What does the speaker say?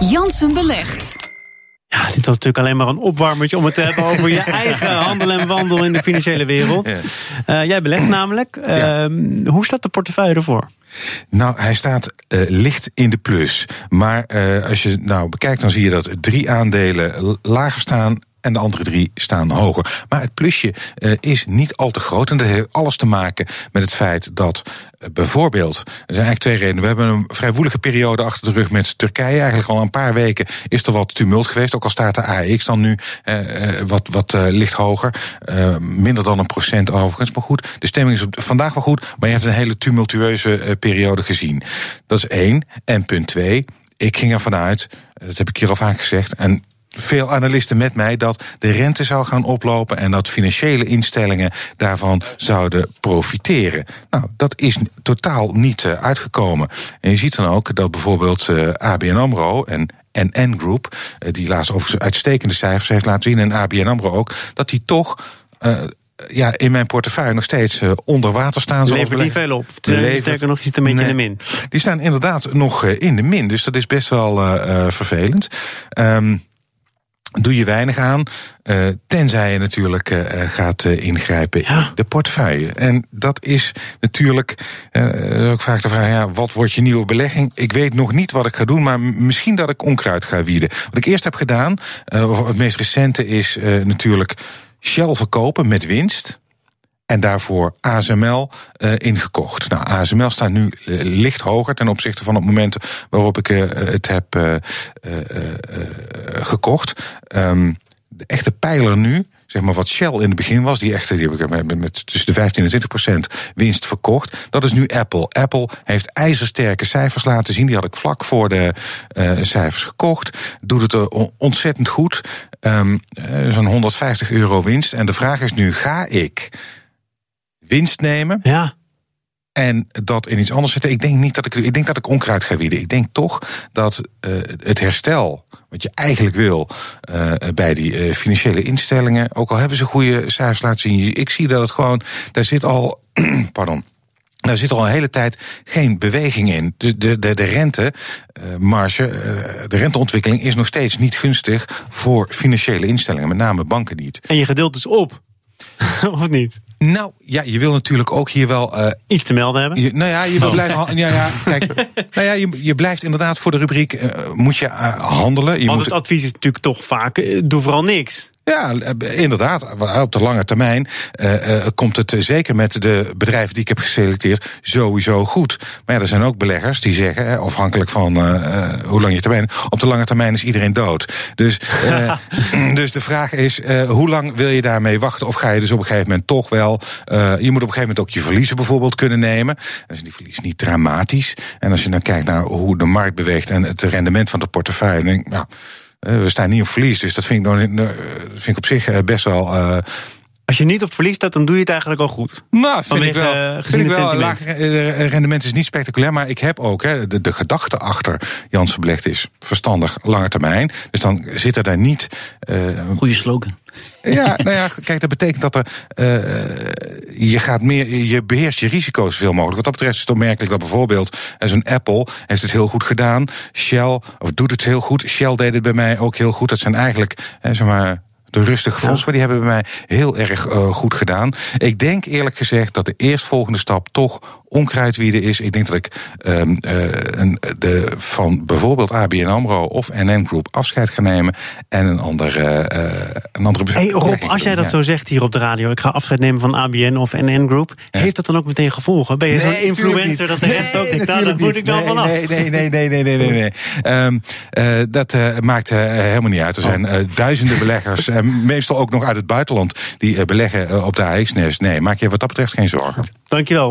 Jansen belegt. Ja, dit was natuurlijk alleen maar een opwarmertje om het te hebben over je eigen handel en wandel in de financiële wereld. Ja. Eh, jij belegt namelijk. Ja. Ehm, hoe staat de portefeuille ervoor? Nou, hij staat eh, licht in de plus. Maar eh, als je nou bekijkt, dan zie je dat drie aandelen lager staan. En de andere drie staan hoger. Maar het plusje eh, is niet al te groot. En dat heeft alles te maken met het feit dat eh, bijvoorbeeld. Er zijn eigenlijk twee redenen. We hebben een vrij woelige periode achter de rug met Turkije. Eigenlijk al een paar weken is er wat tumult geweest. Ook al staat de AX dan nu eh, wat, wat licht hoger. Minder dan een procent overigens. Maar goed, de stemming is vandaag wel goed. Maar je hebt een hele tumultueuze periode gezien. Dat is één. En punt twee. Ik ging ervan uit, dat heb ik hier al vaak gezegd. En veel analisten met mij dat de rente zou gaan oplopen en dat financiële instellingen daarvan zouden profiteren. Nou, dat is totaal niet eh, uitgekomen. En je ziet dan ook dat bijvoorbeeld eh, ABN Amro en NN Group, eh, die laatst overigens uitstekende cijfers heeft laten zien, en ABN Amro ook, dat die toch. ja, in mijn portefeuille nog steeds onder water staan. zoals Levert niet veel op. Levert- Sterker nog, je zit een beetje in de min. Die staan inderdaad nog in de min, dus dat is best wel vervelend. Ehm, doe je weinig aan, eh, tenzij je natuurlijk eh, eh, gaat ingrijpen Ja. in de portefeuille. En dat is natuurlijk ook vaak de vraag: ja, wat wordt je nieuwe belegging? Ik weet nog niet wat ik ga doen, maar misschien dat ik onkruid ga wieden. Wat ik eerst heb gedaan, of het meest recente, is natuurlijk Shell verkopen met winst. En daarvoor ASML eh, ingekocht. Nou, ASML staat nu eh, licht hoger ten opzichte van het moment waarop ik eh, het heb gekocht. Ehm, de echte pijler nu, zeg maar wat Shell in het begin was, die echte, die heb ik met, tussen de 15 en 20 procent winst verkocht. Dat is nu Apple. Apple heeft ijzersterke cijfers laten zien. Die had ik vlak voor de eh, cijfers gekocht. Doet het on- ontzettend goed. Ehm, eh, Zo'n 150 euro winst. En de vraag is nu: ga ik winst nemen Ja. en dat in iets anders zetten. Ik denk niet dat ik. Ik denk dat ik onkruid ga wieden. Ik denk toch dat eh, het herstel. Wat je eigenlijk wil eh, bij die eh, financiële instellingen. Ook al hebben ze goede cijfers laten zien. Ik zie dat het gewoon. Daar zit al. pardon. Daar zit al een hele tijd geen beweging in. De, de, de, de rentemarge, de renteontwikkeling is nog steeds niet gunstig voor financiële instellingen, met name banken niet. En je geduld is op. of niet? Nou ja, je wil natuurlijk ook hier wel eh, Iets te melden hebben. Je, nou ja, je Oh. blijft. Ja, ja, kijk. nou ja, je, je blijft inderdaad voor de rubriek. eh, moet je eh, handelen. Je Want moet, het advies is natuurlijk toch vaak, doe vooral niks. Ja, eh, inderdaad. Op de lange termijn eh, eh, komt het zeker met de bedrijven die ik heb geselecteerd sowieso goed. Maar ja, er zijn ook beleggers die zeggen, afhankelijk van hoe lang je termijn. Op de lange termijn is iedereen dood. Dus, dus de vraag is, hoe lang wil je daarmee wachten? Of ga je dus op een gegeven moment toch wel. je moet op een gegeven moment ook je verliezen bijvoorbeeld kunnen nemen. Dan is die verlies niet dramatisch. En als je dan kijkt naar hoe de markt beweegt en het rendement van de portefeuille, nou. Eh, we staan niet op verlies, dus dat vind ik, eh, vind ik op zich eh, best wel. Als je niet op verlies staat, dan doe je het eigenlijk al goed. nou, vind Vanwege, ik wel. eh, Vind gezien ik wel. Laag eh, rendement is niet spectaculair, maar ik heb ook hè, de, de gedachte achter Jansen belegd is verstandig lange termijn. Dus dan zit er daar niet. eh, Goeie slogan. ja, nou ja, kijk, dat betekent dat er. eh, je gaat meer. Je beheerst je risico's veel mogelijk. Wat dat betreft is het opmerkelijk dat bijvoorbeeld. Zo'n Apple heeft het heel goed gedaan. Shell, of doet het heel goed. Shell deed het bij mij ook heel goed. Dat zijn eigenlijk, eh, zeg maar. De rustige fondsen, maar die hebben bij mij heel erg eh, goed gedaan. Ik denk eerlijk gezegd dat de eerstvolgende stap toch onkruidwieden is. Ik denk dat ik ehm, eh, een, de, van bijvoorbeeld ABN AMRO of NN Group afscheid ga nemen. En een andere, eh, een andere Hey Rob, als jij dat ja. zo zegt hier op de radio, ik ga afscheid nemen van ABN of NN Group, heeft dat dan ook meteen gevolgen? Ben je zo'n Nee, tuurlijk influencer niet. dat de rest ook denkt, nou, moet ik dan nee, vanaf? Nee, nee, nee, nee, nee, nee, nee. nee. Ehm, eh, dat eh, maakt helemaal niet uit. Er zijn eh, duizenden beleggers, meestal ook nog uit het buitenland, die beleggen op de AX-nest. Nee, maak je wat dat betreft geen zorgen. Dankjewel.